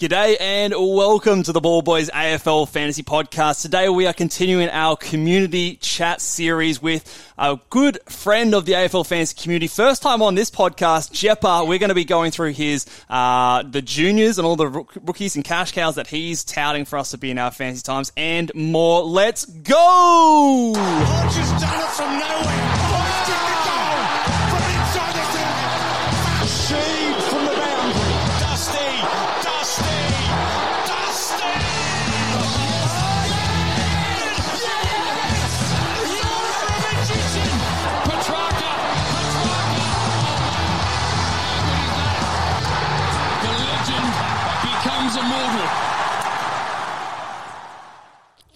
G'day and welcome to the Ball Boys AFL Fantasy Podcast. Today we are continuing our community chat series with a good friend of the AFL Fantasy community. First time on this podcast, Jeppa. We're going to be going through his uh, the juniors and all the rookies and cash cows that he's touting for us to be in our fantasy times and more. Let's go!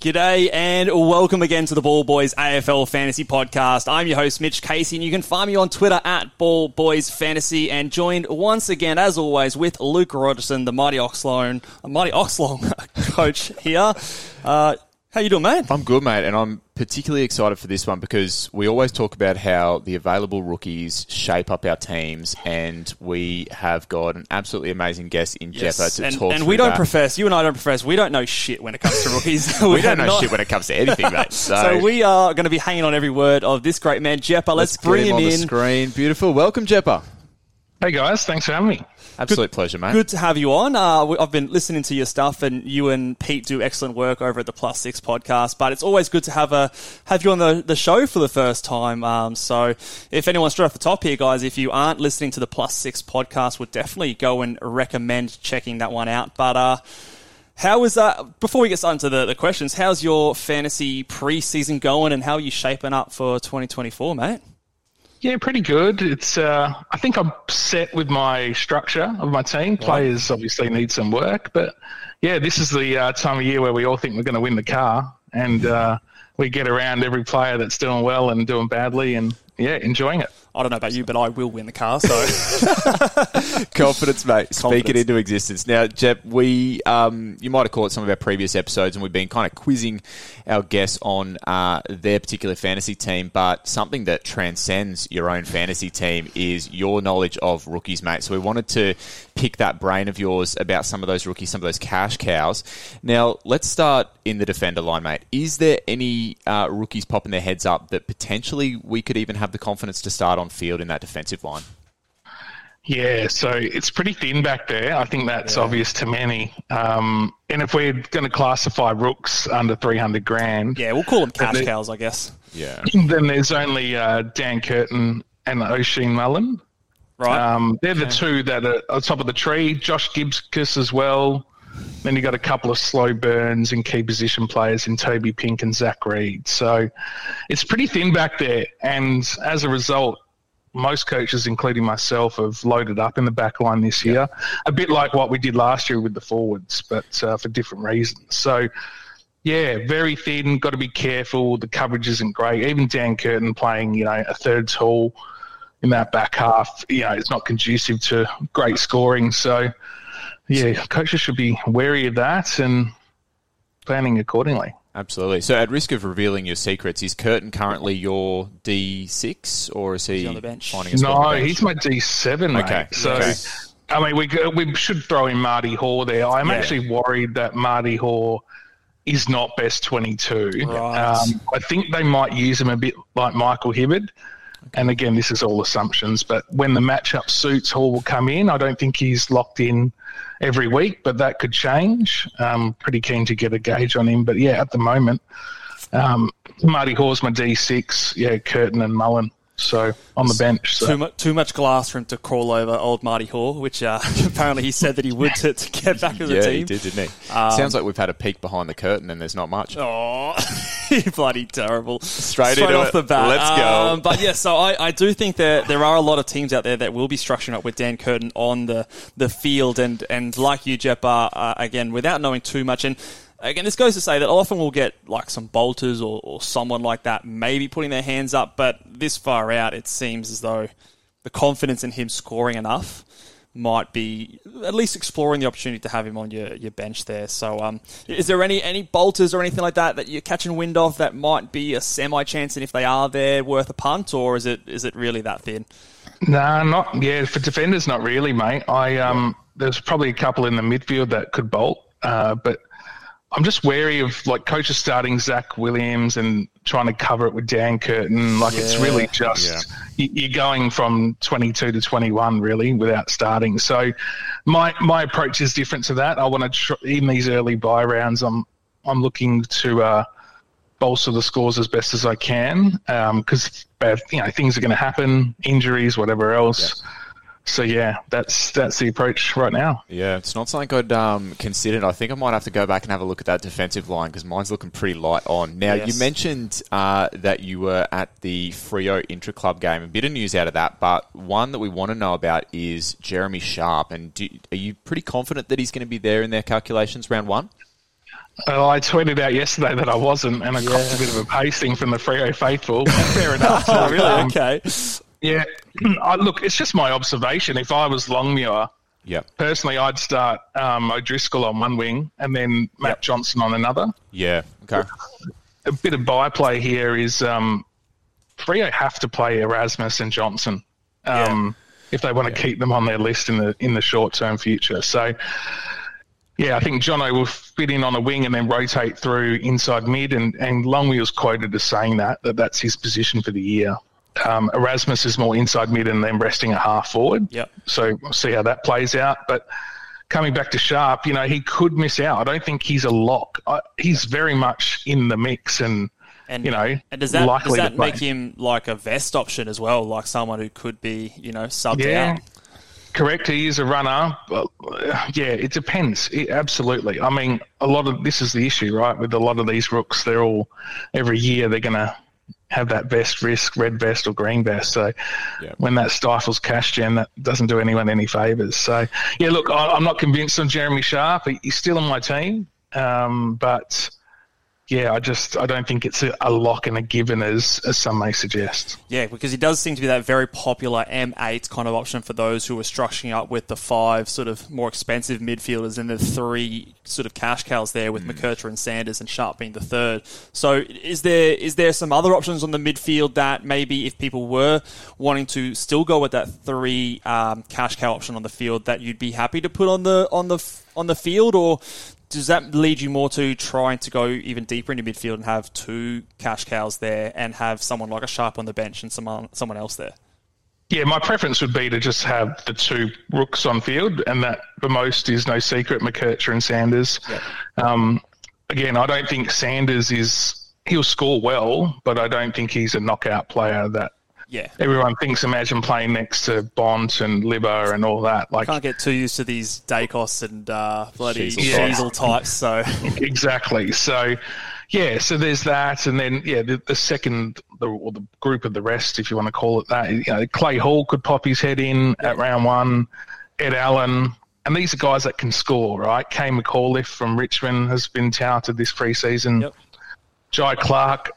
G'day and welcome again to the Ball Boys AFL Fantasy Podcast. I'm your host, Mitch Casey, and you can find me on Twitter at Ball Boys Fantasy and joined once again, as always, with Luke Rogerson, the Mighty Oxlong, Mighty Oxlong coach here. Uh, how you doing, mate? I'm good, mate, and I'm particularly excited for this one because we always talk about how the available rookies shape up our teams, and we have got an absolutely amazing guest in yes. Jeppa to and, talk. And we don't that. profess, you and I don't profess, we don't know shit when it comes to rookies. we, we don't know not... shit when it comes to anything, mate. So. so. we are going to be hanging on every word of this great man, Jeppa. Let's, Let's bring him, him on in. the screen. Beautiful. Welcome, Jeppa. Hey guys, thanks for having me. Absolute good, pleasure, mate. Good to have you on. Uh, I've been listening to your stuff, and you and Pete do excellent work over at the Plus Six podcast. But it's always good to have a have you on the, the show for the first time. Um, so, if anyone straight off the top here, guys, if you aren't listening to the Plus Six podcast, would definitely go and recommend checking that one out. But uh, how is that? Before we get started into the, the questions, how's your fantasy preseason going, and how are you shaping up for 2024, mate? Yeah, pretty good. It's uh, I think I'm set with my structure of my team. Players obviously need some work, but yeah, this is the uh, time of year where we all think we're going to win the car, and uh, we get around every player that's doing well and doing badly, and yeah, enjoying it. I don't know about you, but I will win the car. So confidence, mate. Confidence. Speak it into existence. Now, Jep, we um, you might have caught some of our previous episodes, and we've been kind of quizzing our guests on uh, their particular fantasy team. But something that transcends your own fantasy team is your knowledge of rookies, mate. So we wanted to pick that brain of yours about some of those rookies, some of those cash cows. Now, let's start in the defender line, mate. Is there any uh, rookies popping their heads up that potentially we could even have the confidence to start on field in that defensive line? Yeah, so it's pretty thin back there. I think that's yeah. obvious to many. Um, and if we're going to classify rooks under 300 grand. Yeah, we'll call them cash cows, I guess. Yeah. Then there's only uh, Dan Curtin and Oisin Mullin. Right. Um, they're the two that are on top of the tree. Josh Gibcus as well. Then you've got a couple of slow burns and key position players in Toby Pink and Zach Reid. So it's pretty thin back there. And as a result, most coaches, including myself, have loaded up in the back line this year, a bit like what we did last year with the forwards, but uh, for different reasons. So, yeah, very thin. Got to be careful. The coverage isn't great. Even Dan Curtin playing, you know, a third tall in that back half, you know, it's not conducive to great scoring. So, yeah, coaches should be wary of that and planning accordingly. Absolutely. So, at risk of revealing your secrets, is Curtin currently your D six, or is he on the bench? Finding no, he's my D seven. Okay. So, okay. I mean, we we should throw in Marty Hore there. I'm yeah. actually worried that Marty Hore is not best twenty two. Right. Um, I think they might use him a bit like Michael Hibberd. And again, this is all assumptions, but when the matchup suits, Hore will come in. I don't think he's locked in every week, but that could change. Um, pretty keen to get a gauge on him, but yeah, at the moment, um, Marty my D6. Yeah, Curtin and Mullin. So on the bench. So. Too much, too much glass for him to crawl over old Marty Hore, which uh, apparently he said that he would to, to get back as yeah, a team. he did, didn't he? Sounds like we've had a peek behind the curtain and there's not much. Oh, bloody terrible! Straight into off it. the bat. Let's go. Um, but yeah, so I, I do think that there are a lot of teams out there that will be structuring up with Dan Curtin on the, the field, and and like you, Jep, uh, uh, again without knowing too much, and again this goes to say that often we'll get like some bolters or, or someone like that maybe putting their hands up, but this far out, it seems as though the confidence in him scoring enough might be at least exploring the opportunity to have him on your, your bench there. So, um, is there any any bolters or anything like that that you're catching wind of that might be a semi chance, and if they are there, worth a punt, or is it is it really that thin? Nah, not yeah. For defenders, not really, mate. I um, there's probably a couple in the midfield that could bolt, uh, but I'm just wary of like coaches starting Zach Williams and trying to cover it with Dan Curtin. Like it's really just you- you're going from 22 to 21 really without starting. So my my approach is different to that. I want to tr- in these early buy rounds. I'm I'm looking to uh, bolster the scores as best as I can because you know things are going to happen, injuries, whatever else. So yeah, that's that's the approach right now. Yeah, it's not something I'd um, considered. I think I might have to go back and have a look at that defensive line because mine's looking pretty light on. Now, Yes. you mentioned uh, that you were at the Freo Intra Club game. A bit of news out of that, but one that we want to know about is Jeremy Sharp. And do, are you pretty confident that he's going to be there in their calculations round one? Well, I tweeted out yesterday that I wasn't, and I got a bit of a pasting from the Freo faithful. Fair enough. Oh, really? Um, Okay. Yeah. I, look, it's just my observation. If I was Longmuir, yeah, personally, I'd start um, O'Driscoll on one wing and then Matt Johnson on another. Yeah. Okay. A bit of byplay here is um, Freo have to play Erasmus and Johnson um, if they want to keep them on their list in the in the short term future. So. Yeah, I think Jono will fit in on a wing and then rotate through inside mid, and, and Longmuir's quoted as saying that, that that's his position for the year. Um, Erasmus is more inside mid and then resting a half forward. Yep. So we'll see how that plays out. But coming back to Sharp, you know, he could miss out. I don't think he's a lock. I, he's very much in the mix and, And you know, and does that does that make him like a vest option as well, like someone who could be you know subbed Yeah. out? Correct. He is a runner. But, uh, yeah, it depends. It, absolutely. I mean, a lot of this is the issue, right? With a lot of these rooks, they're all every year they're going to have that vest risk, red vest or green vest. So Yeah. when that stifles cash gen, that doesn't do anyone any favors. So yeah, look, I, I'm not convinced on Jeremy Sharp. He, he's still on my team, um, but yeah, I just I don't think it's a, a lock and a given as as some may suggest. Yeah, because he does seem to be that very popular M8 kind of option for those who are structuring up with the five sort of more expensive midfielders and the three sort of cash cows there with McKercher and Sanders and Sharp being the third. So is there is there some other options on the midfield that maybe if people were wanting to still go with that three um, cash cow option on the field that you'd be happy to put on the on the on the field or does that lead you more to trying to go even deeper into midfield and have two cash cows there and have someone like a sharp on the bench and someone someone else there? Yeah, my preference would be to just have the two rooks on field, and that for most is no secret McKercher and Sanders. Um, again, I don't think Sanders is he'll score well, but I don't think he's a knockout player that Yeah. everyone thinks. Imagine playing next to Bont and Libba and all that. Like Can't get too used to these Daicos and uh, bloody Sheezel Sheezel types. So exactly. So, yeah, so there's that, and then yeah, the, the second, the, or the group of the rest, if you want to call it that, you know, Clay Hall could pop his head in at round one, Ed Allan, and these are guys that can score, right? Kane McAuliffe from Richmond has been touted this preseason. Yep. Jhye Clark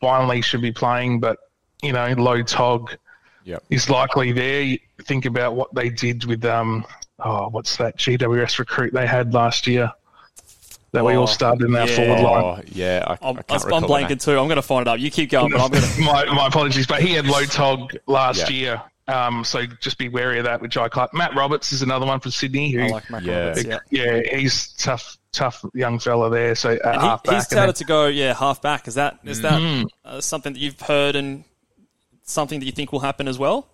finally should be playing, but you know, low tog Yep. is likely there. You think about what they did with um, oh, what's that GWS recruit they had last year that we Oh, all started in our yeah. forward line. Oh, yeah. I, I'm, I can't I'm recall the name. blanking too. I'm going to find it up. You keep going, but I'm going to. my, my apologies, but he had low tog last Yeah. year. Um, so just be wary of that with Jhye Clark. Matt Roberts is another one from Sydney. Who, I like Mac Yeah. Roberts, yeah. yeah, he's tough, tough young fella there. So uh, And half he, he's back. and touted to go, yeah, half back. Is that is that Mm-hmm. uh, something that you've heard and something that you think will happen as well?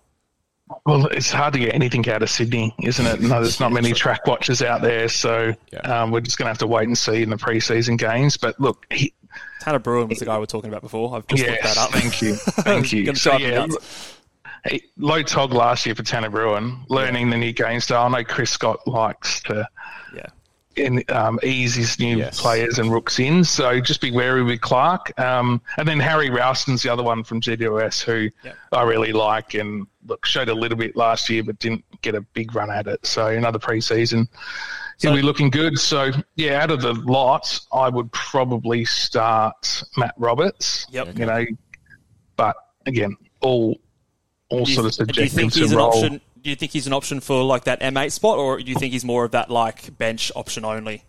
well, it's hard to get anything out of Sydney, isn't it? No, there's not many track watchers out there, so Yeah. um, we're just going to have to wait and see in the preseason games. But look, he, Tanner Bruhn was the guy we are talking about before. I've just yes, looked that up. thank you, thank you. So, yeah, hey, low tog last year for Tanner Bruhn, learning the new game style. I know Chris Scott likes to yeah. In, um, ease his new Yes. players and rooks in. So just be wary with Clark. Um, and then Harry Rowston's the other one from GWS who Yep. I really like and look showed a little bit last year but didn't get a big run at it. So another preseason. He'll be looking good. So yeah, out of the lot, I would probably start Matt Roberts. Yep. You know, but again, all all Do you, sort of do you think to he's an role. option? Do you think he's an option for like that M8 spot, or do you think he's more of that like bench option only?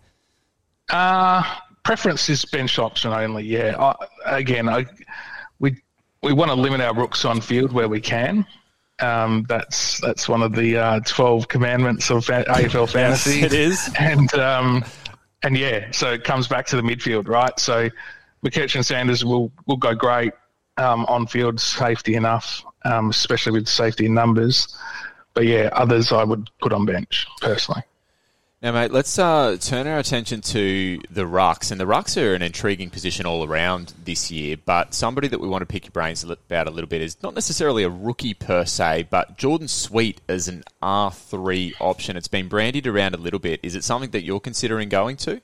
Uh, preference is bench option only. Yeah. I, again, I, we we want to limit our rooks on field where we can. Um, that's that's one of the uh, twelve commandments of AFL fantasy. it is. And um, and yeah, so it comes back to the midfield, right? So McKetch and Sanders will will go great um, on field safety enough, um, especially with safety in numbers. But yeah, others I would put on bench personally. Now, mate, let's uh, turn our attention to the rucks. And the rucks are an intriguing position all around this year, but somebody that we want to pick your brains about a little bit is not necessarily a rookie per se, but Jordan Sweet as an R3 option. It's been brandied around a little bit. Is it something that you're considering going to?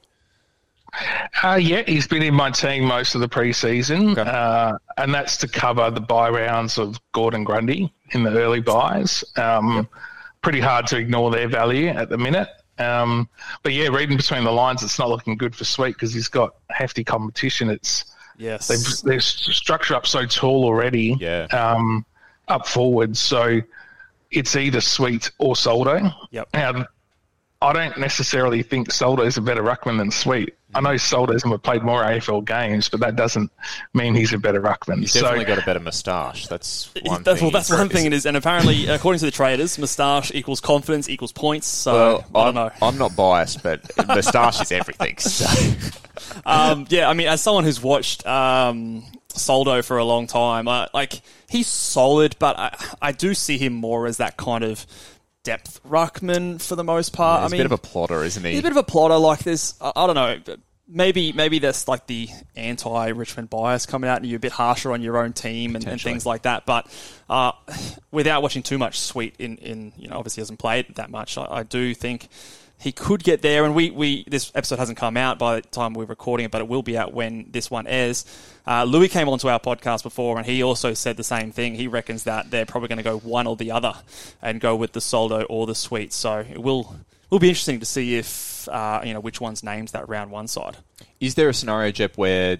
Uh, yeah, he's been in my team most of the preseason, Okay. uh, and that's to cover the buy rounds of Gawn and Grundy in the early buys. Um, Pretty hard to ignore their value at the minute. Um, but yeah, reading between the lines, it's not looking good for Sweet because he's got hefty competition. It's Yes. they've they're structured up so tall already, Yeah. um, up forward. So it's either Sweet or Soldo. Yep. Now, I don't necessarily think Soldo's a better ruckman than Sweet. I know Soldo's played more AFL games, but that doesn't mean he's a better ruckman. He's so, definitely got a better moustache. That's one that's, thing. well, that's one thing it is, and apparently, according to the traders, moustache equals confidence equals points. So Well, I I'm, don't know. I'm not biased, but moustache is everything. So. Um, yeah, I mean, as someone who's watched um, Soldo for a long time, uh, like he's solid, but I, I do see him more as that kind of depth ruckman for the most part. He's I a mean, a bit of a plotter, isn't he? he's a bit of a plotter. Like this, I, I don't know. Maybe maybe that's like the anti Richmond bias coming out, and you're a bit harsher on your own team and, and things like that. But uh, without watching too much Sweet in, in you know obviously hasn't played that much, I, I do think he could get there. And we, we this episode hasn't come out by the time we're recording it, but it will be out when this one airs. Uh, Louis came onto our podcast before, and he also said the same thing. He reckons that they're probably going to go one or the other, and go with the Soldo or the Sweet. So it will will be interesting to see if uh, you know which one's names that round one side. Is there a scenario, Jep, where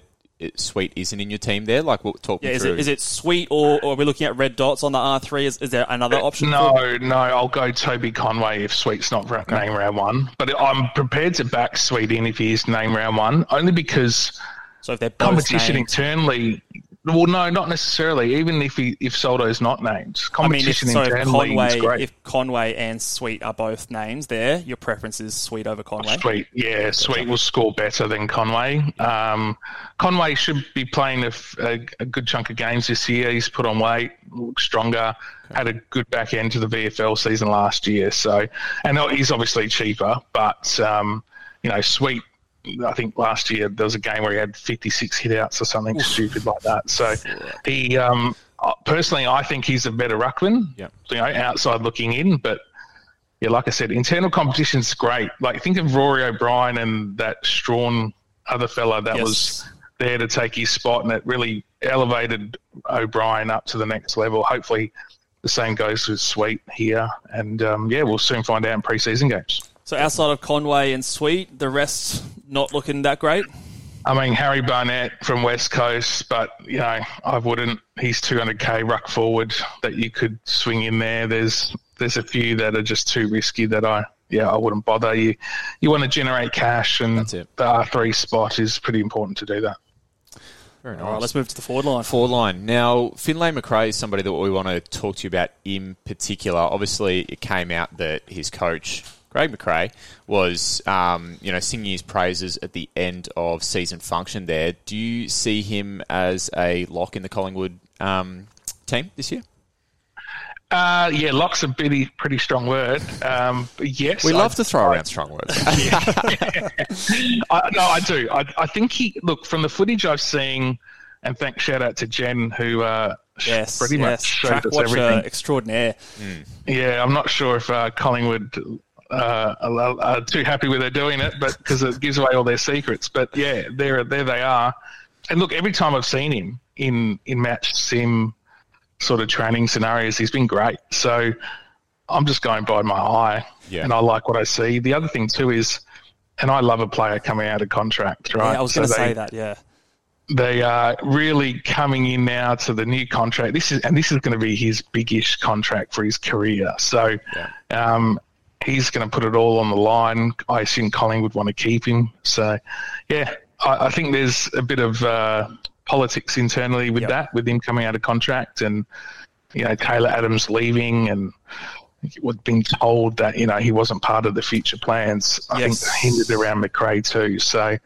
Sweet isn't in your team there? Like, we'll talk Yeah, is through. it, is it Sweet or, or are we looking at red dots on the R three? Is, is there another uh, option? for- No, no, I'll go Toby Conway if Sweet's not ra- name round one. But I'm prepared to back Sweet in if he is name round one, only because so if they're both competition named- internally. Well, no, not necessarily. Even if he, if Soldo's not named, I mean, if, competition so internally is Conway, great. if Conway and Sweet are both names there, your preference is Sweet over Conway. Sweet, yeah, Sweet will score better than Conway. Um, Conway should be playing a a good chunk of games this year. He's put on weight, looks stronger, had a good back end to the VFL season last year. So, and he's obviously cheaper, but um, you know, Sweet. I think last year there was a game where he had 56 hitouts or something stupid like that. So he, um, uh, personally, I think he's a better ruckman. Yeah. You know, outside looking in, but yeah, like I said, internal competition's great. Like think of Rory O'Brien and that Strachan other fella that Yes. was there to take his spot, and it really elevated O'Brien up to the next level. Hopefully, the same goes with Sweet here, and um, yeah, we'll soon find out in preseason games. So outside of Conway and Sweet, the rest not looking that great. I mean, Harry Barnett from West Coast, but you know, I wouldn't. He's 200k ruck forward that you could swing in there. There's there's a few that are just too risky that I yeah I wouldn't bother. You you want to generate cash, and the R3 spot is pretty important to do that. Very All right, let's move to the forward line. Forward line. Now, Finlay McRae is somebody that we want to talk to you about in particular. Obviously, it came out that his coach, Craig McRae, was um, you know singing his praises at the end of season function. There, do you see him as a lock in the Collingwood um, team this year? Uh, yeah, lock's a pretty pretty strong word. Um, yes, We I- love to throw around strong words. I, no, I do. I, I think he look from the footage I've seen, and thank shout out to Jen who uh, Yes, pretty yes. much showed Track us watcher everything. extraordinaire. Yeah, I'm not sure if uh, Collingwood uh, are, are too happy with her doing it, but because it gives away all their secrets. But yeah, there, there they are. And look, every time I've seen him in in match sim sort of training scenarios, he's been great. So I'm just going by my eye, Yeah. and I like what I see. The other thing too is, and I love a player coming out of contract, right? Yeah, I was going to they- say that. Yeah. they are really coming in now to the new contract. This is and this is going to be his biggish contract for his career. So um, he's going to put it all on the line. I assume Collingwood want to keep him. So yeah, I, I think there's a bit of uh, politics internally with Yep. that, with him coming out of contract and you know Taylor Adams leaving and. We've been told that you know he wasn't part of the future plans. I Yes. think hinted around McRae too. So yeah,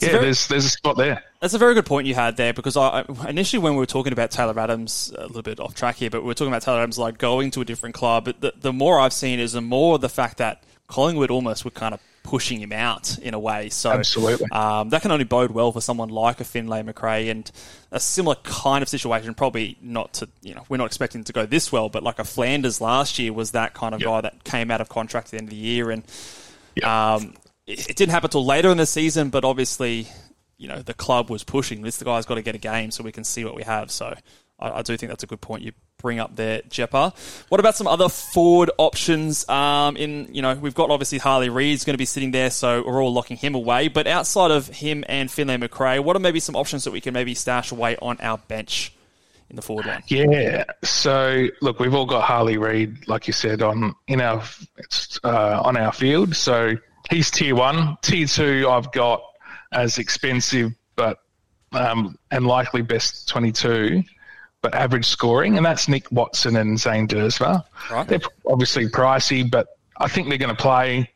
very- there's there's a spot there. That's a very good point you had there because I I- initially when we were talking about Taylor Adams a little bit off track here, but we were talking about Taylor Adams like going to a different club. But the, the more I've seen is the more the fact that Collingwood almost were kind of pushing him out in a way. So Absolutely. um, that can only bode well for someone like a Finlay McRae and a similar kind of situation. Probably not to you know we're not expecting to go this well, but like a Flanders last year was that kind of Yep. guy that came out of contract at the end of the year and. Yep. Um, it, it didn't happen till later in the season, but obviously, you know, the club was pushing. This the guy's got to get a game so we can see what we have. So I, I do think that's a good point you bring up there, Jeppa. What about some other forward options? Um, in you know, we've got obviously Harley Reid's going to be sitting there, so we're all locking him away. But outside of him and Finlay McRae, what are maybe some options that we can maybe stash away on our bench in the forward line? Yeah. So look, we've all got Harley Reid, like you said, on in our uh, on our field. So he's tier one. Tier two, I've got as expensive, but um, and likely best twenty two, but average scoring, and that's Nick Watson and Zane Duursma. Right. They're obviously pricey, but I think they're going to play.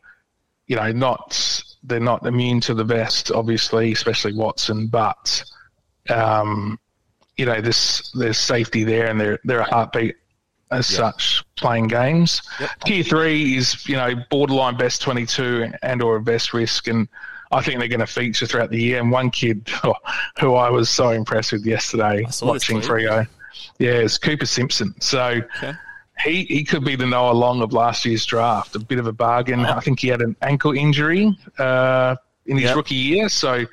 You know, not they're not immune to the vest, obviously, especially Watson, but. Um, you know, this there's safety there, and they're they're a heartbeat as such playing games. Tier three is you know borderline best twenty two and or a vest risk, and I think they're going to feature throughout the year. And one kid oh, who I was so impressed with yesterday watching. Freo, yeah, is Cooper Simpson. So. He, he could be the Noah Long of last year's draft. A bit of a bargain. I think he had an ankle injury uh, in his Yep. rookie year. So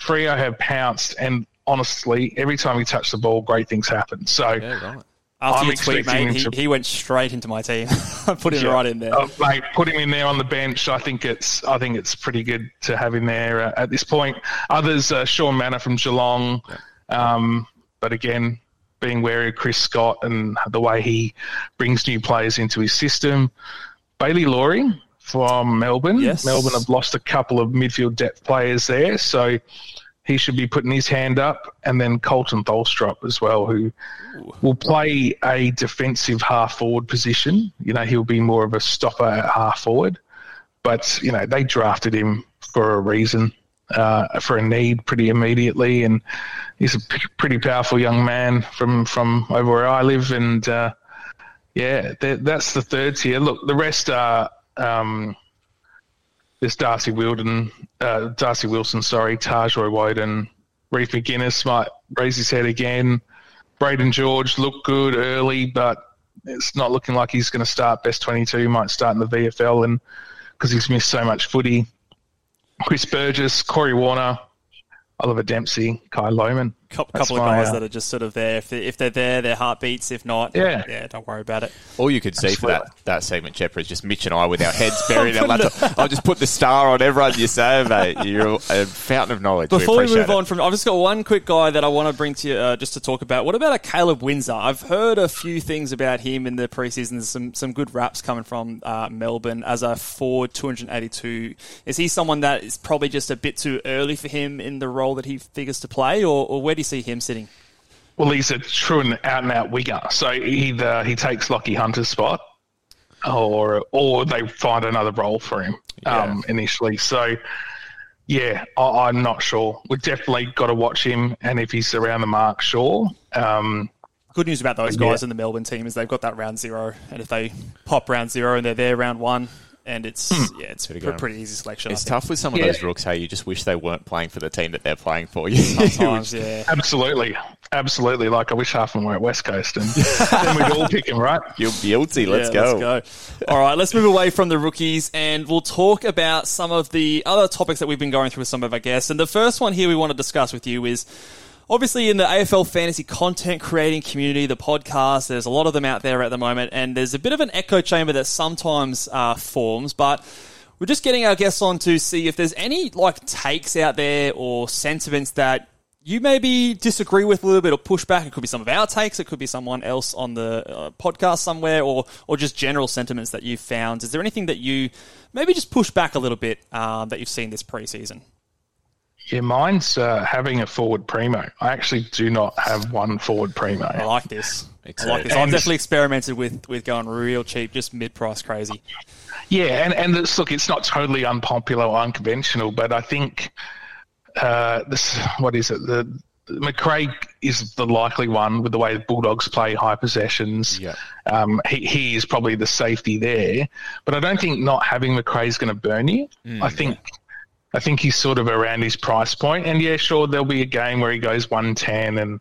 Freo have pounced, and honestly, every time he touched the ball, great things happen. So, yeah, right. After I'm your tweet, expecting mate, him he, to- he went straight into my team. I put him yeah. right in there. Oh, mate, put him in there on the bench. I think it's I think it's pretty good to have him there uh, at this point. Others, uh, Shaun Mannagh from Geelong, um, but again, being wary of Chris Scott and the way he brings new players into his system. Bailey Laurie from Melbourne. Yes. Melbourne have lost a couple of midfield depth players there, so he should be putting his hand up. And then Koltyn Tholstrup as well, who will play a defensive half forward position. You know, he'll be more of a stopper at half forward. But, you know, they drafted him for a reason, uh, for a need pretty immediately. And he's a p- pretty powerful young man from, from over where I live. And, uh, yeah, that's the third tier. Look, the rest are. Um, there's Darcy Wilden, uh, Darcy Wilson, sorry, Taj Woewodin, Reef McInnes might raise his head again. Brayden George looked good early, but it's not looking like he's going to start best 22. Might start in the VFL and because he's missed so much footy. Chris Burgess, Corey Warner, Oliver Dempsey, Kai Lohmann. Couple, That's of my, guys uh, that are just sort of there. If, they, if they're there, their heart beats. If not, Yeah. yeah, don't worry about it. All you could see for that, that segment, Jeppa, is just Mitch and I with our heads buried in our laptop. I'll just put the star on everyone you say, mate. You're a fountain of knowledge. Before we, appreciate move it. on from, I've just got one quick guy that I want to bring to you uh, just to talk about. What about a Caleb Windsor? I've heard a few things about him in the preseason. There's some some good raps coming from uh, Melbourne as a forward, 282. Is he someone that is probably just a bit too early for him in the role that he figures to play, or, or where do you see him sitting? Well, he's a true and out and out winger. So either he takes Lachie Hunter's spot, or or they find another role for him um, initially. So yeah, I, I'm not sure. We've definitely got to watch him, and if he's around the mark, sure. Um, good news about those guys in the Melbourne team is they've got that round zero, and if they pop round zero and they're there round one, and it's hmm. yeah, it's a go. pretty easy selection. It's tough with some of Yeah. those rooks. Hey, you just wish they weren't playing for the team that they're playing for. You Sometimes, yeah. Absolutely, absolutely. Like I wish half of them were at West Coast, and then we'd all pick him, right? You're guilty. Let's, Yeah, go. Let's go. All right, let's move away from the rookies and we'll talk about some of the other topics that we've been going through with some of our guests. And the first one here we want to discuss with you is obviously in the AFL fantasy content creating community, the podcast, there's a lot of them out there at the moment, and there's a bit of an echo chamber that sometimes uh, forms, but. We're just getting our guests on to see if there's any like takes out there or sentiments that you maybe disagree with a little bit or push back. It could be some of our takes. It could be someone else on the uh, podcast somewhere, or or just general sentiments that you've found. Is there anything that you maybe just push back a little bit um, that you've seen this preseason? Yeah, mine's uh, having a forward primo. I actually do not have one forward primo. I like this. I like this. I've definitely experimented with with going real cheap, just mid price crazy. Yeah, and and it's, look, it's not totally unpopular or unconventional, but I think uh, this what is it? The McRae is the likely one with the way the Bulldogs play high possessions. Yeah. Um, he, he is probably the safety there, but I don't think not having McRae is going to burn you. I think. I think he's sort of around his price point, and yeah, sure, there'll be a game where he goes one ten, and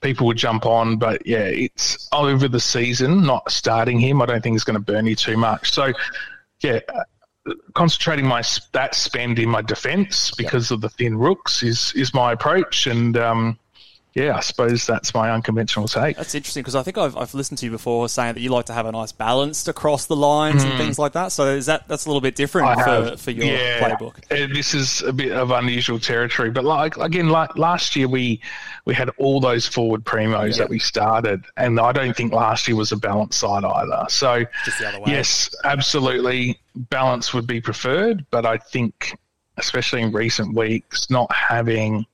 people would jump on, but yeah, it's over the season. Not starting him, I don't think is going to burn you too much. So, yeah, concentrating my that spend in my defence because of the thin rooks is is my approach, and um, yeah, I suppose that's my unconventional take. That's interesting because I think I've, I've listened to you before saying that you like to have a nice balance across the lines and things like that. So is that that's a little bit different Hmm. For, for your yeah, playbook? uh, This is a bit of unusual territory, but like again, like last year we we had all those forward primos that we started, and I don't think last year was a balanced side either. So Just the other way. yes, absolutely, balance would be preferred, but I think, especially in recent weeks, not having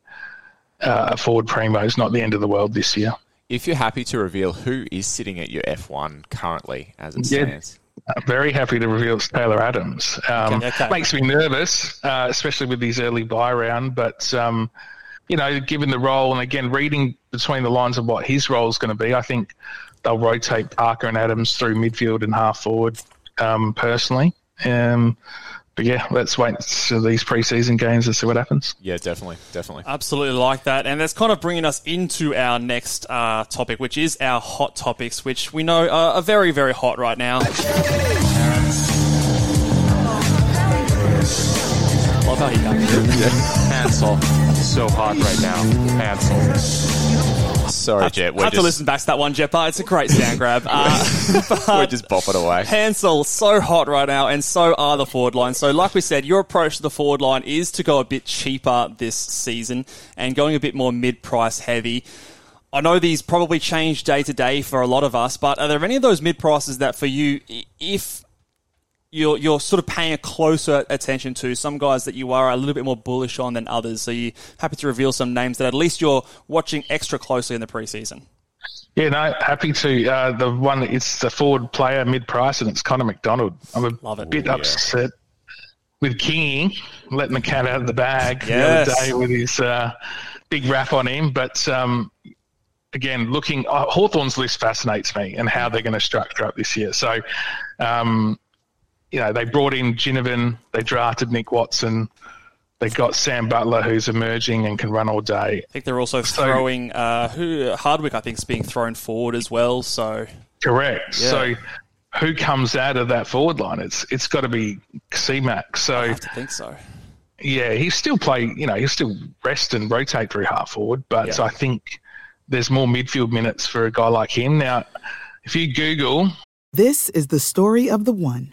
uh, a forward primo is not the end of the world this year. If you're happy to reveal who is sitting at your F1 currently as it Yeah. stands. I'm very happy to reveal it's Taylor Adams. Um, Okay, okay. Makes me nervous, uh, especially with his early buy round. But um, you know, given the role, and again, reading between the lines of what his role is going to be, I think they'll rotate Parker and Adams through midfield and half forward. Um, personally, um, but yeah, let's wait to these preseason games and see what happens. Yeah, definitely, definitely. Absolutely like that. And that's kind of bringing us into our next uh, topic, which is our hot topics, which we know are, are very, very hot right now. Love how he comes in. Hansel. So hot right now. Hansel. Sorry, Jet. We're Have to listen back to that one, Jeppa. It's a great sound grab. Uh, we're just bopping away. Hansel, so hot right now, and so are the forward line. So, like we said, your approach to the forward line is to go a bit cheaper this season and going a bit more mid price heavy. I know these probably change day to day for a lot of us, but are there any of those mid prices that for you, if you're you're sort of paying a closer attention to some guys that you are a little bit more bullish on than others? So you happy to reveal some names that at least you're watching extra closely in the preseason. Yeah, no, happy to. Uh, the one it's the forward player mid price, and it's Connor McDonald. I'm a Love it. bit Ooh, yeah. upset with Kingy letting the cat out of the bag Yes. the other day with his uh, big rap on him. But um, again, looking, uh, Hawthorn's list fascinates me and how they're going to structure up this year. So, um, you know, they brought in Ginnivan, they drafted Nick Watson. They got Sam Butler, who's emerging and can run all day. I think they're also throwing uh, who Hardwick. I think is being thrown forward as well. So Correct. Yeah. So who comes out of that forward line? It's it's got to be C-Mac. I So have to think so. yeah, he still play. You know, he'll still rest and rotate through half forward, but Yeah. I think there's more midfield minutes for a guy like him. Now, if you Google, This is the story of the one.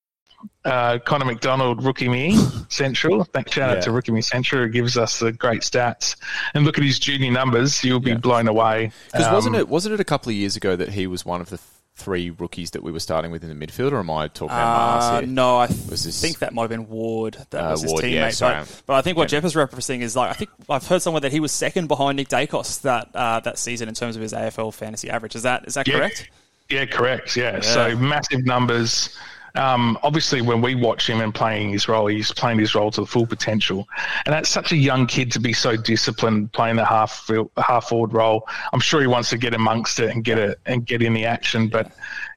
uh, Connor McDonald, Rookie Me Central. Thanks, shout Yeah. out to Rookie Me Central, who gives us the great stats. And look at his junior numbers; you'll be blown away. Because Um, wasn't it wasn't it a couple of years ago that he was one of the th- three rookies that we were starting with in the midfield, or am I talking about Uh, Mars here? no, I Was this- think that might have been Ward. That Uh, was his Ward, teammate. yeah, sorry. but, but I think what Jeff is referencing is like I think I've heard somewhere that he was second behind Nick Daicos that uh, that season in terms of his AFL fantasy average. Is that is that Yeah. correct? Yeah, correct. Yeah. So massive numbers. Um, obviously, when we watch him and playing his role, he's playing his role to the full potential. And that's such a young kid to be so disciplined playing the half half forward role. I'm sure he wants to get amongst it and get it and get in the action. But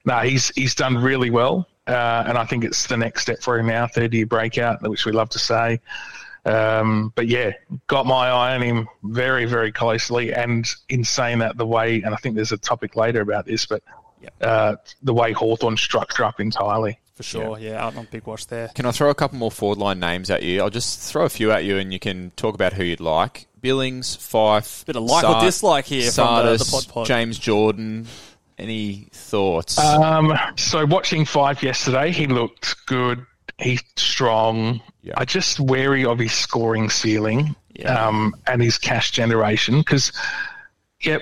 no, he's he's done really well. Uh, and I think it's the next step for him now, third year breakout, which we love to say. Um, but yeah, got my eye on him very, very closely. And in saying that, the way, and I think there's a topic later about this, but uh, the way Hawthorn structure up entirely. For sure. Yeah, out on big watch there. Can I throw a couple more forward line names at you? I'll just throw a few at you, and you can talk about who you'd like. Billings, Fyfe, Bit of like or dislike here from the- the pod pod. James Jordan. Any thoughts? Um, so watching Fyfe yesterday, he looked good. He's strong. Yeah. I just wary of his scoring ceiling Yeah. um, and his cash generation because, yep,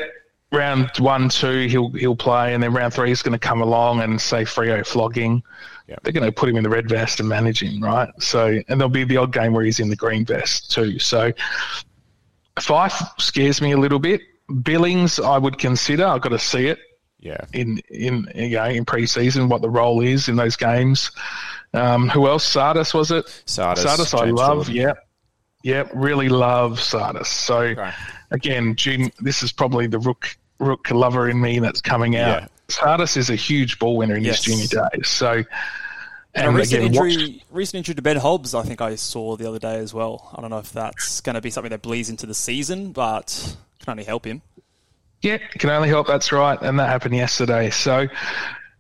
round one, two, he'll he'll play, and then round three, he's going to come along and say Freo flogging. Yeah. They're going to put him in the red vest and manage him, right? So, and there'll be the odd game where he's in the green vest too. So, Fyfe scares me a little bit. Billings, I would consider. I've got to see it yeah. in in you know, in pre-season what the role is in those games. Um, who else? Tsatas was it? Tsatas, Tsatas, I James love. Jordan. Yeah. yep, really love Tsatas. So Okay. again, June, this is probably the rook rook lover in me that's coming out. Tsatas is a huge ball winner in Yes. his junior days. So. And a And recent again, injury, recent injury to Ben Hobbs, I think I saw the other day as well. I don't know if that's going to be something that bleeds into the season, but can only help him. Yeah, can only help. That's right, and that happened yesterday. So,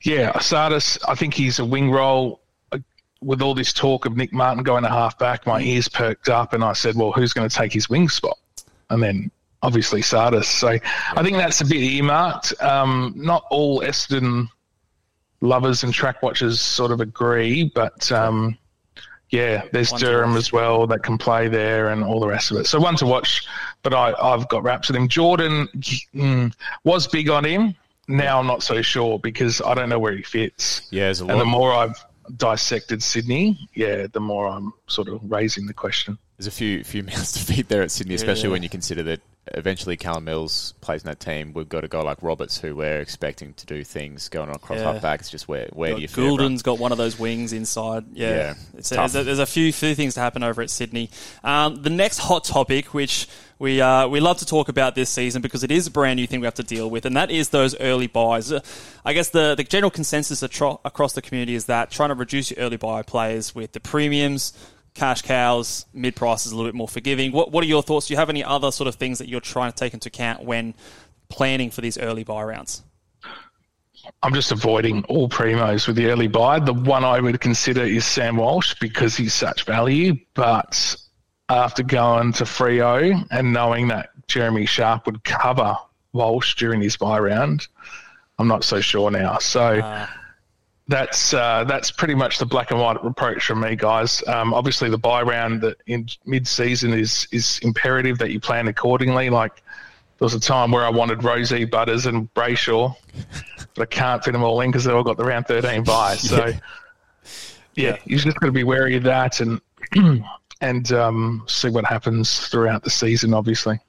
yeah, Tsatas. I think he's a wing role. With all this talk of Nick Martin going to half back, my mm. ears perked up, and I said, "Well, who's going to take his wing spot?" And then obviously Tsatas. So I think that's a bit earmarked. Um, not all Essendon lovers and track watchers sort of agree, but um, yeah, there's One Durham as well that can play there and all the rest of it. So one to watch, but I, I've got raps with him. Jordan mm, was big on him. Now I'm not so sure because I don't know where he fits. Yeah, there's a And the more I've dissected Sydney, yeah, the more I'm sort of raising the question. There's a few few mouths to feed there at Sydney, especially Yeah. when you consider that eventually Callum Mills plays in that team. We've got a guy like Roberts who we're expecting to do things going on across Yeah. It's just where where do you Got fit everyone? Gulden's got one of those wings inside. Yeah, Yeah, it's tough. there's, a, there's a few few things to happen over at Sydney. Um, the next hot topic, which we uh, we love to talk about this season because it is a brand new thing we have to deal with, and that is those early buys. Uh, I guess the the general consensus atro- across the community is that trying to reduce your early buy players with the premiums. Cash cows, mid prices is a little bit more forgiving. What What are your thoughts? Do you have any other sort of things that you're trying to take into account when planning for these early buy rounds? I'm just avoiding all primos with the early buy. The one I would consider is Sam Walsh because he's such value. But after going to Freo and knowing that Jeremy Sharp would cover Walsh during his buy round, I'm not so sure now. So ah. That's uh, that's pretty much the black and white approach from me, guys. Um, obviously, the buy round that in mid season is is imperative that you plan accordingly. Like there was a time where I wanted Rosie, Butters, and Brayshaw, but I can't fit them all in because they all got the round 13 buy. So, yeah, you just got to be wary of that and and um, see what happens throughout the season, obviously.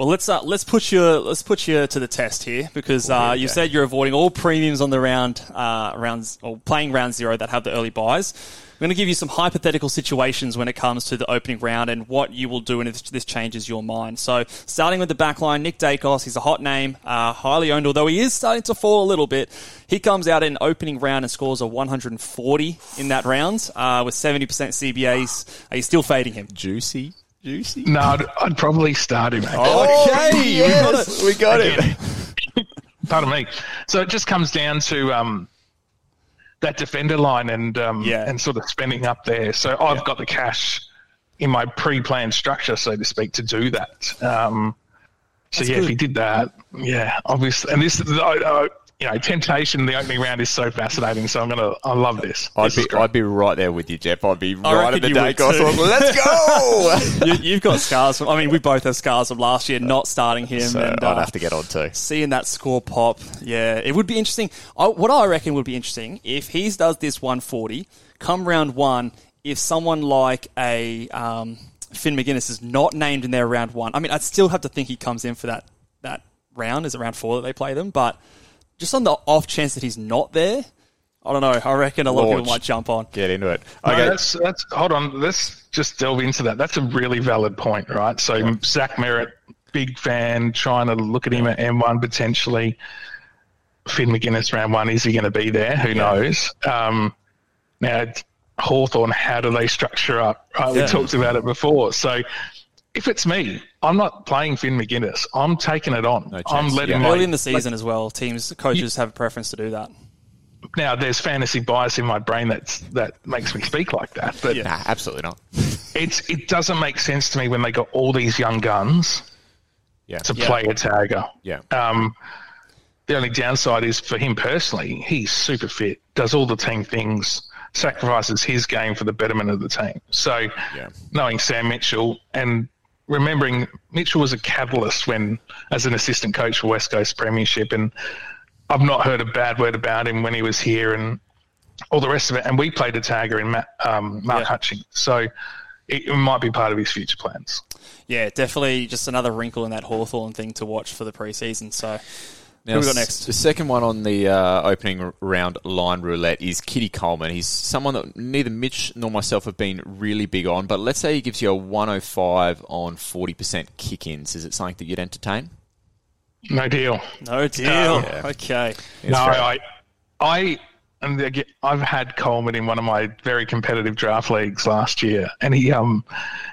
Well, let's uh, let's put you let's put you to the test here because uh, you said you're avoiding all premiums on the round uh, rounds or playing round zero that have the early buys. I'm going to give you some hypothetical situations when it comes to the opening round and what you will do and if this changes your mind. So, starting with the back line, Nick Daicos, he's a hot name, uh, highly owned, although he is starting to fall a little bit. He comes out in opening round and scores a 140 in that round uh, with 70% CBAs. Are you still fading him? Juicy. Juicy. No, I'd, I'd probably start him. Okay, yes, we got it. We got it. Pardon me. So it just comes down to um, that defender line and um, Yeah. and sort of spending up there. So I've got the cash in my pre-planned structure, so to speak, to do that. Um, so yeah, if he did that, yeah, obviously, and this, I, I, you know, temptation. The opening round is so fascinating. So I'm gonna, I love this. I'd This be. I'd be right there with you, Jeff. I'd be right at the you would Let's go. you, you've got scars. From, I mean, we both have scars from last year not starting him. so and, I'd uh, have to get on too. seeing that score pop, yeah, it would be interesting. I, what I reckon would be interesting if he does this 140, come round one, if someone like a um, Finn McGuinness is not named in their round one, I mean, I'd still have to think he comes in for that that round. Is it round four that they play them? But just on the off chance that he's not there, I don't know. I reckon a lot of people might jump on. Get into it. No, Okay. that's that's hold on. Let's just delve into that. That's a really valid point, right? So Zach Merrett, big fan, trying to look at him at M one potentially. Finn Maginness round one, is he going to be there? Who knows? Um, now Hawthorn, how do they structure up? Right, we Yeah. talked about it before. So if it's me, I'm not playing Finn Maginness. I'm taking it on. No I'm letting Yeah. my Early in the season as well, teams, coaches have a preference to do that. now there's fantasy bias in my brain that's that makes me speak like that, but Yeah. Nah, absolutely not. it's it doesn't make sense to me when they got all these young guns Yeah. to Yeah. play a tagger. Yeah. Um, the only downside is for him personally, he's super fit, does all the team things, sacrifices his game for the betterment of the team. So, Yeah. knowing Sam Mitchell and remembering Mitchell was a catalyst when, as an assistant coach for West Coast Premiership, and I've not heard a bad word about him when he was here and all the rest of it. And we played a tagger in Matt, um, Mark Yeah. Hutchings, so it, it might be part of his future plans. Yeah, definitely just another wrinkle in that Hawthorn thing to watch for the preseason. So, Now, who we got next? The second one on the uh, opening round line roulette is Kitty Coleman. He's someone that neither Mitch nor myself have been really big on, but let's say he gives you a 105 on 40% kick ins. Is it something that you'd entertain? No deal. No deal. Yeah. Okay. No, I, I, and again, I've had Coleman in one of my very competitive draft leagues last year, and he, um,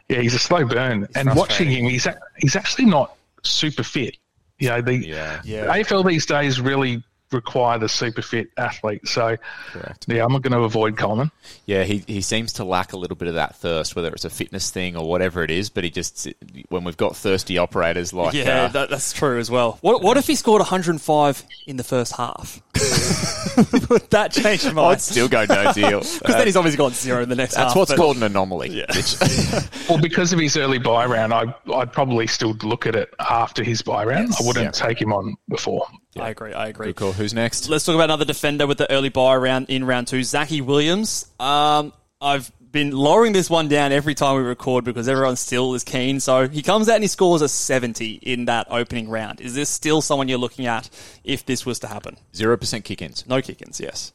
yeah, he's a slow burn. and watching him, he's a, he's actually not super fit. You know, the Yeah. Yeah. AFL these days really require the super fit athlete. So, Correct. yeah, I'm not going to avoid Coleman. Yeah, he, he seems to lack a little bit of that thirst, whether it's a fitness thing or whatever it is. But he just, when we've got thirsty operators like Yeah, uh, that, that's true as well. What what if he scored 105 in the first half? Would that change your I'd still go no deal. Because then he's obviously got zero in the next That's half. what's but- called an anomaly. Mitch. Well, because of his early buy round, I, I'd probably still look at it after his buy round. I wouldn't Yeah. take him on before. I agree. I agree. Good call. Who's next? Let's talk about another defender with the early buy round in round two, Zachy Williams. Um, I've been lowering this one down every time we record because everyone still is keen. So he comes out and he scores a 70 in that opening round. Is this still someone you're looking at if this was to happen? Zero percent kick-ins. No kick-ins, yes.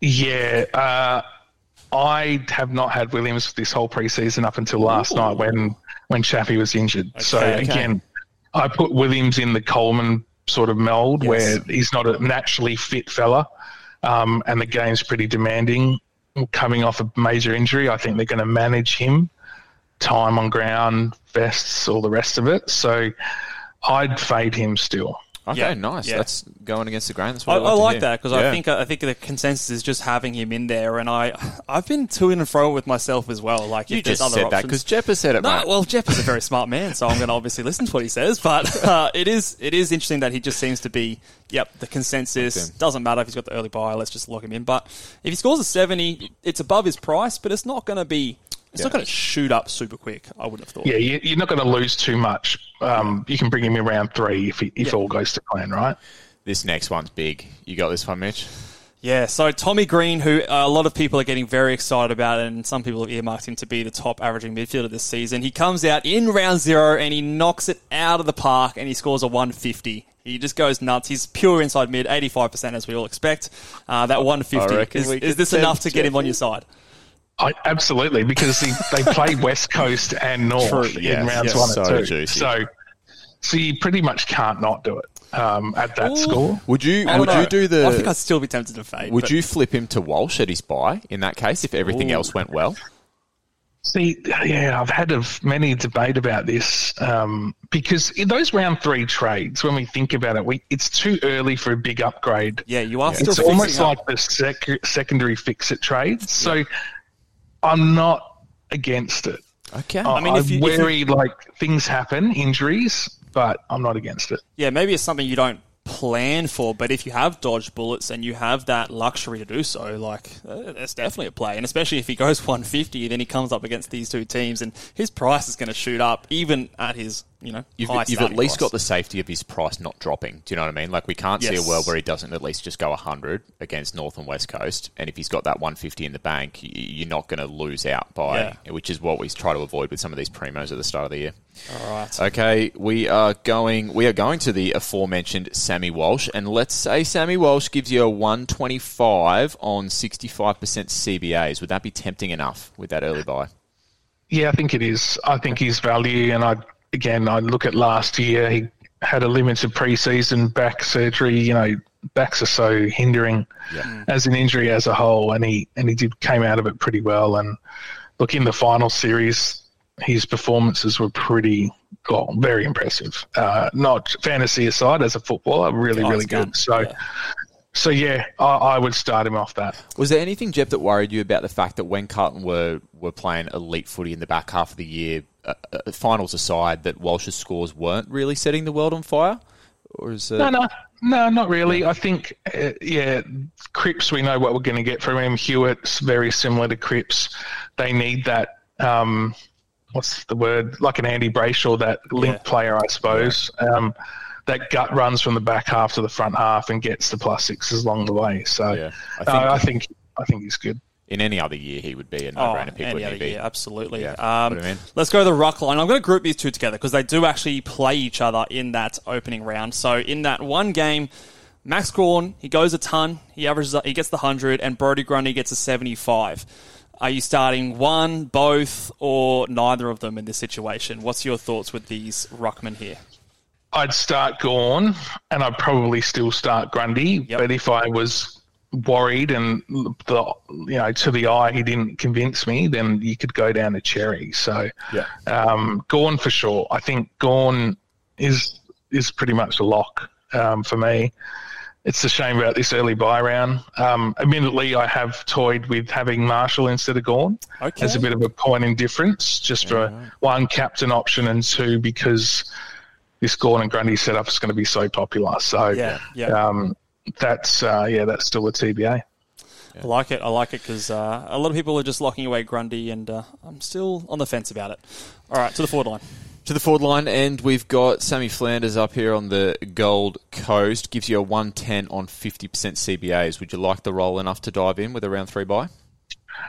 Yeah, uh, I have not had Williams this whole preseason up until last night when when Chappie was injured. so Okay, okay. again, I put Williams in the Coleman sort of mold Yes. where he's not a naturally fit fella, um, and the game's pretty demanding. Coming off a major injury, I think they're going to manage him, time on ground, vests, all the rest of it. So I'd fade him still. Okay, Yeah, nice. yeah. That's going against the grain. That's I, what I, I like, like that because Yeah. I think I think the consensus is just having him in there, and I I've been to and fro with myself as well. Like you if just other said that because Jeff has said it, No, mate. well, Jeff is a very smart man, so I'm going to obviously listen to what he says. But uh, it is it is interesting that he just seems to be, yep, the consensus doesn't matter if he's got the early buy. Let's just lock him in. But if he scores a seventy, it's above his price, but it's not going to be. It's not going to shoot up super quick. I wouldn't have thought. Yeah, you, you're not going to lose too much. Um, you can bring him in round three if, he, if all goes to plan, right? This next one's big. You got this one, Mitch? Yeah, so Tommy Green, who uh, a lot of people are getting very excited about, and some people have earmarked him to be the top averaging midfielder this season. He comes out in round zero and he knocks it out of the park and he scores a 150. He just goes nuts. He's pure inside mid, 85% as we all expect. Uh, that 150. Is, is this enough to get him on your side? I, absolutely, because he, they play West Coast and North True, in rounds yes, one so and two. juicy. So, so you pretty much can't not do it um, at that score. Would you would don't you do the I think I'd still be tempted to fade. would but- you flip him to Walsh at his buy in that case if everything Ooh. else went well? See, yeah, I've had a many debate about this um, because in those round three trades, when we think about it, we it's too early for a big upgrade. Yeah, you are still it's almost up. like the sec- secondary fix it trades. So I'm not against it. Okay. I mean, am if you- if you- like things happen, injuries, but I'm not against it. Yeah, maybe it's something you don't plan for, but if you have dodged bullets and you have that luxury to do so, like uh, that's definitely a play. And especially if he goes 150, then he comes up against these two teams, and his price is going to shoot up even at his you know You've, high you've at least price. got the safety of his price not dropping. Do you know what I mean? Like we can't see a world where he doesn't at least just go 100 against North and West Coast. And if he's got that 150 in the bank, you're not going to lose out by, Yeah. which is what we try to avoid with some of these primos at the start of the year. All right. Okay, we are going. We are going to the aforementioned Sammy Walsh, and let's say Sammy Walsh gives you a 125 on 65% CBAs. Would that be tempting enough with that early buy? Yeah, I think it is. I think his value, and I again, I look at last year. He had a limited preseason back surgery. You know, backs are so hindering as an injury as a whole, and he and he did came out of it pretty well. And look in the final series, his performances were pretty, well, very impressive. Uh, not fantasy aside, as a footballer, really, Oh, really it's good. So, Yeah. so yeah, I, I would start him off that. Was there anything, Jeff, that worried you about the fact that when Carlton were, were playing elite footy in the back half of the year, uh, uh, finals aside, that Walsh's scores weren't really setting the world on fire? Or is uh, No, no, no, not really. I think, uh, yeah, Cripps, we know what we're going to get from him. Hewitt's very similar to Cripps. They need that, um, what's the word, like an Andy Brayshaw, that link Yeah. player, I suppose. Um, that gut runs from the back half to the front half and gets the plus sixes along the way. So Yeah, I I think- think, I think, I think he's good. In any other year he would be a Oh, no-brainer pick, any other be? year, absolutely. Yeah, um, put him in. let's go to the ruck line. I'm going to group these two together because they do actually play each other in that opening round. So in that one game, Max Gawn he goes a ton, he averages, he gets the hundred, and Brodie Grundy gets a 75. Are you starting one, both, or neither of them in this situation? What's your thoughts with these ruckmen here? I'd start Gawn, and I'd probably still start Grundy. Yep. But if I was worried and the you know to the eye he didn't convince me, then you could go down to Cherry. So Yeah. um, Gawn for sure. I think Gawn is is pretty much a lock um, for me. It's a shame about this early buy round. Um, admittedly, I have toyed with having Marshall instead of Gawn Okay. as a bit of a point in difference, just for one captain option and two because this Gawn and Grundy setup is going to be so popular. So Yeah, yeah. um, that's uh, yeah, that's still a TBA. I like it. I like it because uh, a lot of people are just locking away Grundy, and uh, I'm still on the fence about it. All right, to the forward line. To the forward line, and we've got Sammy Flanders up here on the Gold Coast. Gives you a 110 on 50% CBAs. Would you like the role enough to dive in with a round three buy?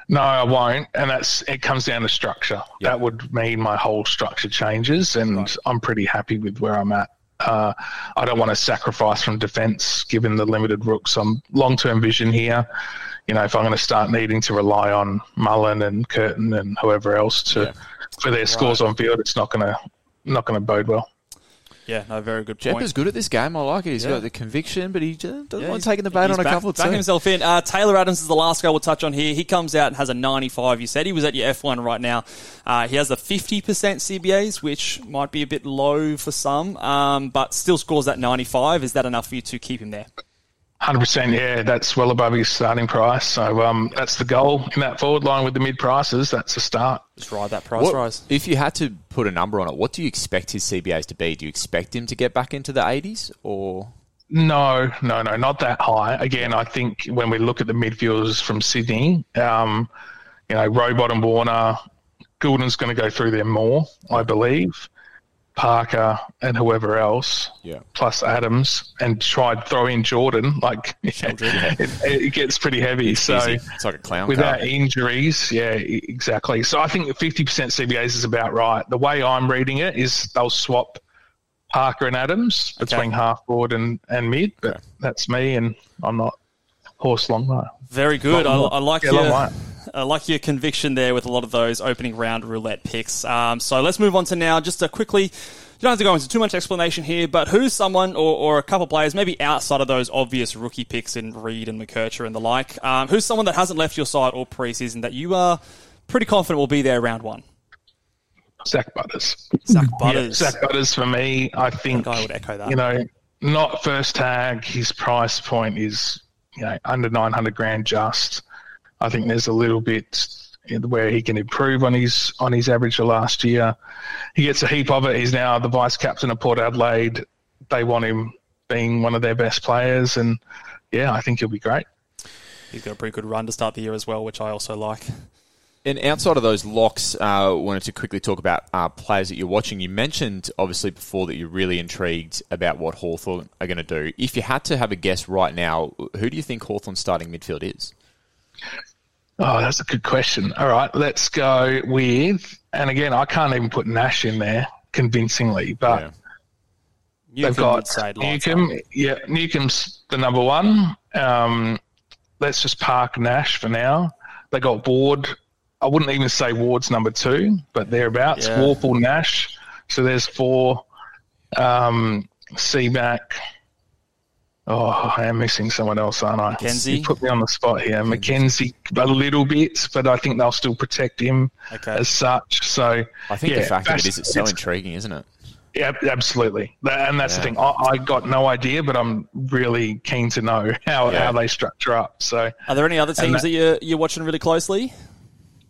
No, I won't, and that's it. Comes down to structure. That would mean my whole structure changes, and I'm pretty happy with where I'm at. Uh, I don't want to sacrifice from defence given the limited rooks. I'm long term vision here. You know, if I'm going to start needing to rely on Mullin and Curtin and whoever else to for their scores on field, it's not going to not going to bode well. Yeah, no, very good Jeff point. is good at this game. I like it. He's Yeah. got the conviction, but he doesn't Yeah, mind he's- taking the bait he's on a back- couple of backing teams. himself in. Uh, Taylor Adams is the last guy we'll touch on here. He comes out and has a 95. You said he was at your F1 right now. Uh, he has a 50% CBAs, which might be a bit low for some, um, but still scores that 95. Is that enough for you to keep him there? Hundred percent, yeah, that's well above his starting price. So um, that's the goal in that forward line with the mid prices. That's a start. Just ride that price What- rise. if you had to put a number on it, what do you expect his CBAs to be? Do you expect him to get back into the 80s, or No, no, no, not that high. Again, I think when we look at the midfielders from Sydney, um, you know, Robot and Warner, Gulden's going to go through there more, I believe. Parker, and whoever else, Yeah. plus Adams, and try to throw in Jordan, like it, it gets pretty heavy. so Easy. It's like a clown without car. injuries, yeah, exactly. So I think 50% CBAs is about right. The way I'm reading it is they'll swap Parker and Adams between half forward and, and mid, but that's me, and I'm not horse long though. Very good. I, I like Yeah, your. I like your conviction there with a lot of those opening round roulette picks. Um, so let's move on to now just a quickly. You don't have to go into too much explanation here, but who's someone or, or a couple players, maybe outside of those obvious rookie picks in Reid and McKercher and the like, um, who's someone that hasn't left your side all preseason that you are pretty confident will be there round one? Zak Butters. Zak Yeah, Butters. Zak Butters for me, I think. I would echo that. You know, not first tag. His price point is you know under nine hundred grand. Just, I think there's a little bit where he can improve on his on his average of last year. He gets a heap of it. He's now the vice captain of Port Adelaide. They want him being one of their best players, and yeah, I think he'll be great. He's got a pretty good run to start the year as well, which I also like. And outside of those locks, uh, wanted to quickly talk about uh, players that you're watching. You mentioned, obviously, before that you're really intrigued about what Hawthorn are going to do. If you had to have a guess right now, who do you think Hawthorn's starting midfield is? Oh, that's a good question. All right, let's go with, and again, I can't even put Nash in there convincingly, but yeah. they've got would Newcombe. up. Yeah, Newcombe's the number one. Um, let's just park Nash for now. They got Ward. I wouldn't even say Ward's number two, but thereabouts. Yeah. Worpel, Nash. So there's four. Um, Seaback. Oh, I am missing someone else, aren't I? Mackenzie? You put me on the spot here. Mackenzie, a little bit, but I think they'll still protect him Okay. as such. So I think yeah, the fact of it that's- it's so it's- intriguing, isn't it? yeah, absolutely. And that's the thing. I, I got no idea, but I'm really keen to know how, Yeah. how they structure up. So, Are there any other teams that- that you're, you're watching really closely?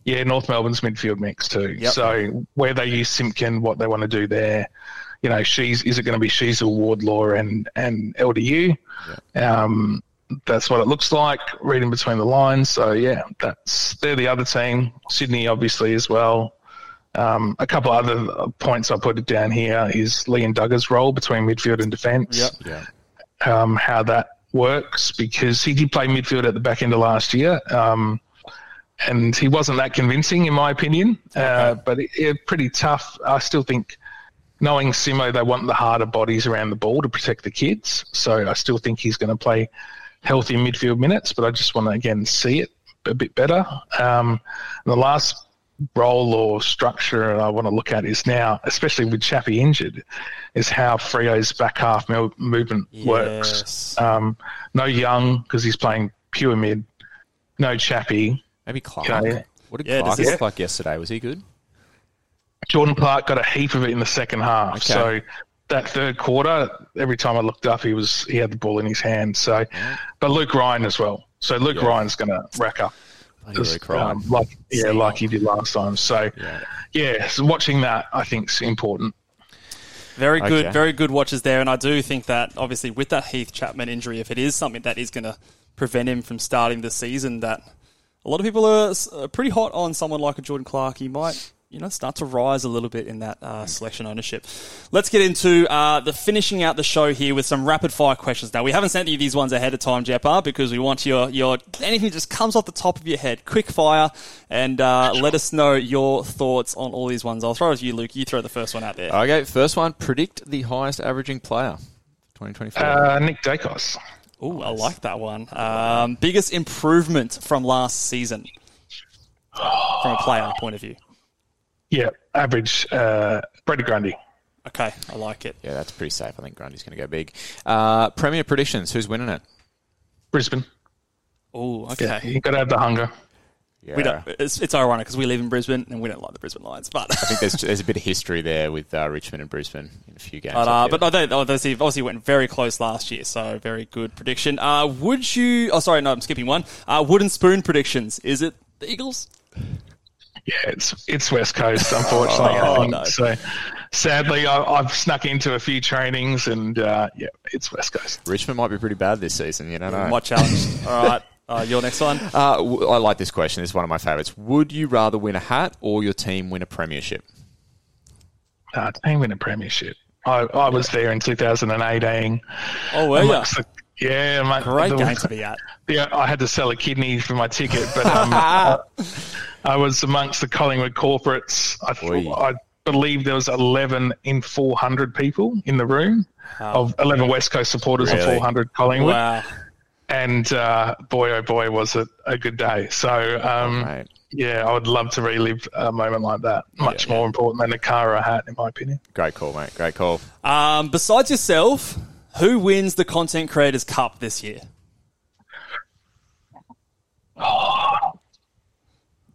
yeah, North Melbourne's midfield mix too. Yep. So, where they use Simpkin, what they want to do there. You know, she's is it going to be Sheezel, Wardlaw, and and LDU? Um, that's what it looks like. Reading between the lines. So yeah, that's they're the other team. Sydney, obviously, as well. Um, a couple other points I put it down here is Liam Duggan's role between midfield and defence. Yep. Yeah. um, how that works because he did play midfield at the back end of last year. Um, and he wasn't that convincing, in my opinion, uh, but it, it, pretty tough. I still think, knowing Simo, they want the harder bodies around the ball to protect the kids. So I still think he's going to play healthy midfield minutes, but I just want to, again, see it a bit better. Um, and the last role or structure I want to look at is now, especially with Chappie injured, is how Freo's back half mo- movement works. Um, no Young because he's playing pure mid. No Chappie. Maybe Clark. Okay. What did Yeah, Clark look like yesterday? Was he good? Jordan Clark got a heap of it in the second half. Okay. So that third quarter, every time I looked up, he was he had the ball in his hand. So, but Luke Ryan as well. So Luke Yeah. Ryan's going to rack up. Bloody um, like yeah, like he did last time. So Yeah. yeah, so watching that I think is important. Very good, Okay. very good watches there, and I do think that obviously with that Heath Chapman injury, if it is something that is going to prevent him from starting the season, that a lot of people are are pretty hot on someone like a Jordan Clark. He might, you know, start to rise a little bit in that uh, selection ownership. Let's get into uh, the finishing out the show here with some rapid fire questions. Now we haven't sent you these ones ahead of time, Jeppa, because we want your your anything that just comes off the top of your head, quick fire, and uh, let us know your thoughts on all these ones. I'll throw it to you, Luke. You throw the first one out there. Okay, first one. Predict the highest averaging player. 2024. Uh, Nick Daicos. Ooh, I like that one. Um, biggest improvement from last season, from a player point of view. Yeah, average. Uh, Brodie Grundy. Okay, I like it. yeah, that's pretty safe. I think Grundy's going to go big. Uh, Premier predictions. Who's winning it? Brisbane. Ooh, Yeah, okay. you got to have the hunger. Yeah. We don't, it's, it's ironic because we live in Brisbane and we don't like the Brisbane Lions, but I think there's there's a bit of history there with uh, Richmond and Brisbane in a few games. but, I uh, feel. but no, they obviously, obviously went very close last year, so very good prediction. Uh, would you? Oh, sorry, no, I'm skipping one. Uh, wooden spoon predictions. Is it the Eagles? Yeah, it's it's West Coast, unfortunately. Oh, I think. no. So sadly, I, I've snuck into a few trainings, and uh, yeah, it's West Coast. Richmond might be pretty bad this season. You don't know. My challenge. All right, uh, your next one. Uh, w- I like this question. It's one of my favourites. Would you rather win a hat or your team win a premiership? uh, team win a premiership. I, I was there in 2018. Oh, were you? the- yeah, mate. Great the- game to be at. Yeah, I had to sell a kidney for my ticket, but um, I, I was amongst the Collingwood corporates. I, Oi. thought, I believe there was 11 in 400 people in the room of 11 West Coast supporters Really? and 400 Collingwood. Wow. And uh, boy, oh boy, was it a good day. So, um, Mate. yeah, I would love to relive a moment like that. Much more important than a car or a hat, in my opinion. Great call, mate. Great call. Um, besides yourself, who wins the Content Creators Cup this year?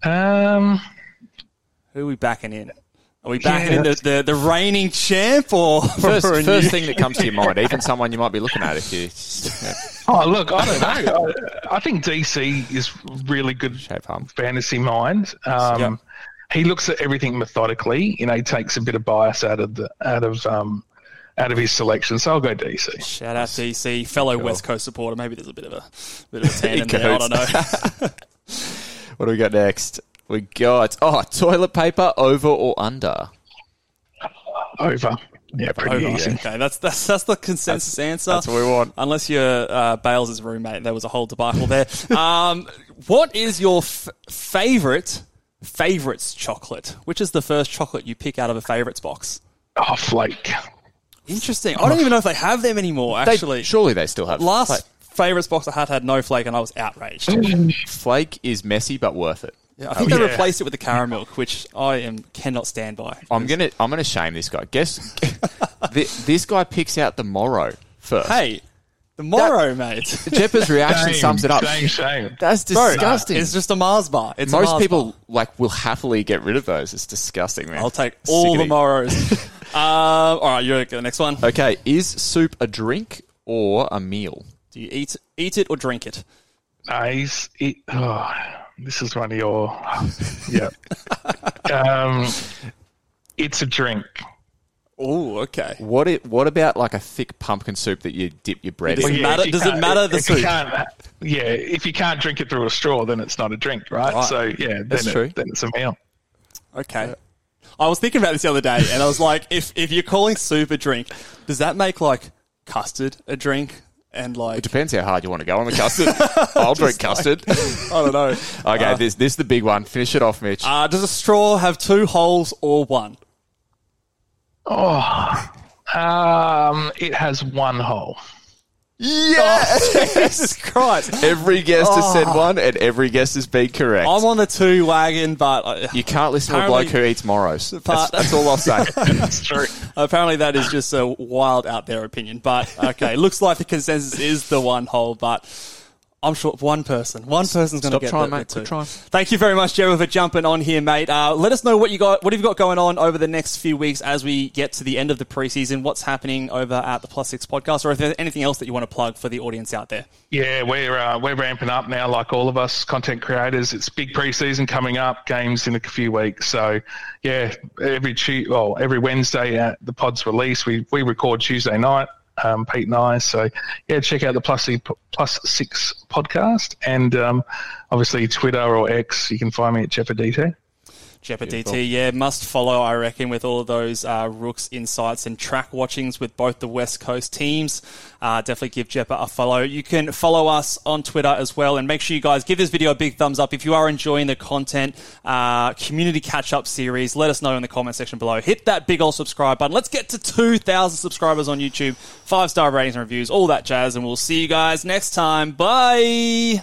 Um, Who are we backing in? Are we backing Yeah, in the, the, the reigning champ or First, first new- thing that comes to your mind, even someone you might be looking at if you oh, look, I don't know. I, I think DC is really good shape up. fantasy mind. Um, Yep. He looks at everything methodically. You know, he takes a bit of bias out of the out of um, out of his selection. So I'll go DC. Shout out DC, fellow West Coast supporter. Maybe there's a bit of a bit of a tandem there. I don't know. What do we got next? We got oh toilet paper over or under. Over. Yeah, pretty Over. easy. Okay, that's that's that's the consensus answer. That's what we want. Unless you're uh, Bales' roommate, there was a whole debacle there. um, what is your f- favorite favorites chocolate? Which is the first chocolate you pick out of a favorites box? Oh, flake. Interesting. I don't even know if they have them anymore. They- Actually, surely they still have last Flake. Favorites box I had had no flake, and I was outraged. Flake is messy but worth it. Yeah, I think Oh, they yeah. replaced it with the caramel, which I am cannot stand by. I'm gonna I'm gonna shame this guy. Guess thi- this guy picks out the Moro first. Hey, the Moro, mate. Jeppa's reaction Shame, sums it up. Shame, shame. That's Bro, disgusting. It's just a Mars bar. It's a Most Mars people bar. like will happily get rid of those. It's disgusting, man. I'll take all the Sickening. Moros. um, all right, you're the next one. Okay, is soup a drink or a meal? Do you eat eat it or drink it? Nice. It, oh, this is one of your. Yeah. um, it's a drink. Oh, okay. What it, What about like a thick pumpkin soup that you dip your bread Does in? it matter- does it matter the soup? yeah, if you can't drink it through a straw, then it's not a drink, right? Right. So yeah, then, That's it- true. then it's a meal. Okay. I was thinking about this the other day, and I was like, if if you're calling soup a drink, does that make like custard a drink? And like It depends how hard you want to go on the custard. I'll drink custard. I don't know. Okay, this this is the big one. Finish it off, Mitch. Uh, does a straw have two holes or one? Oh, um, it has one hole. Yeah! Jesus Christ! every guest has said one, and every guest has been correct. I'm on the two wagon, but uh, you can't listen to a bloke who eats moros. That's, that's all I'll say. That's true. apparently that is just a wild out there opinion. But okay, looks like the consensus is the one hole, but. I'm sure one person, one person's going to Stop get trying, the, mate. the Quit two. trying. Thank you very much, Jeremy, for jumping on here, mate. Uh, let us know what you got, what have you got going on over the next few weeks as we get to the end of the preseason. What's happening over at the Plus Six Podcast, or if there's anything else that you want to plug for the audience out there. Yeah, we're uh, we're ramping up now, like all of us content creators. It's big preseason coming up, games in a few weeks. So, yeah, every Tu- well, every Wednesday at the pods release, we we record Tuesday night. Um, Pete and I. So, yeah, check out the Plus Six, Plus Six podcast, and um, obviously Twitter or X. You can find me at JeppaDT. Jeppa DT, yeah, must follow, I reckon, with all of those uh, Rooks insights and track watchings with both the West Coast teams. Uh, definitely give Jeppa a follow. You can follow us on Twitter as well, and make sure you guys give this video a big thumbs up if you are enjoying the content uh, community catch up series. Let us know in the comment section below. Hit that big old subscribe button. Let's get to 2,000 subscribers on YouTube, five star ratings and reviews, all that jazz, and we'll see you guys next time. Bye.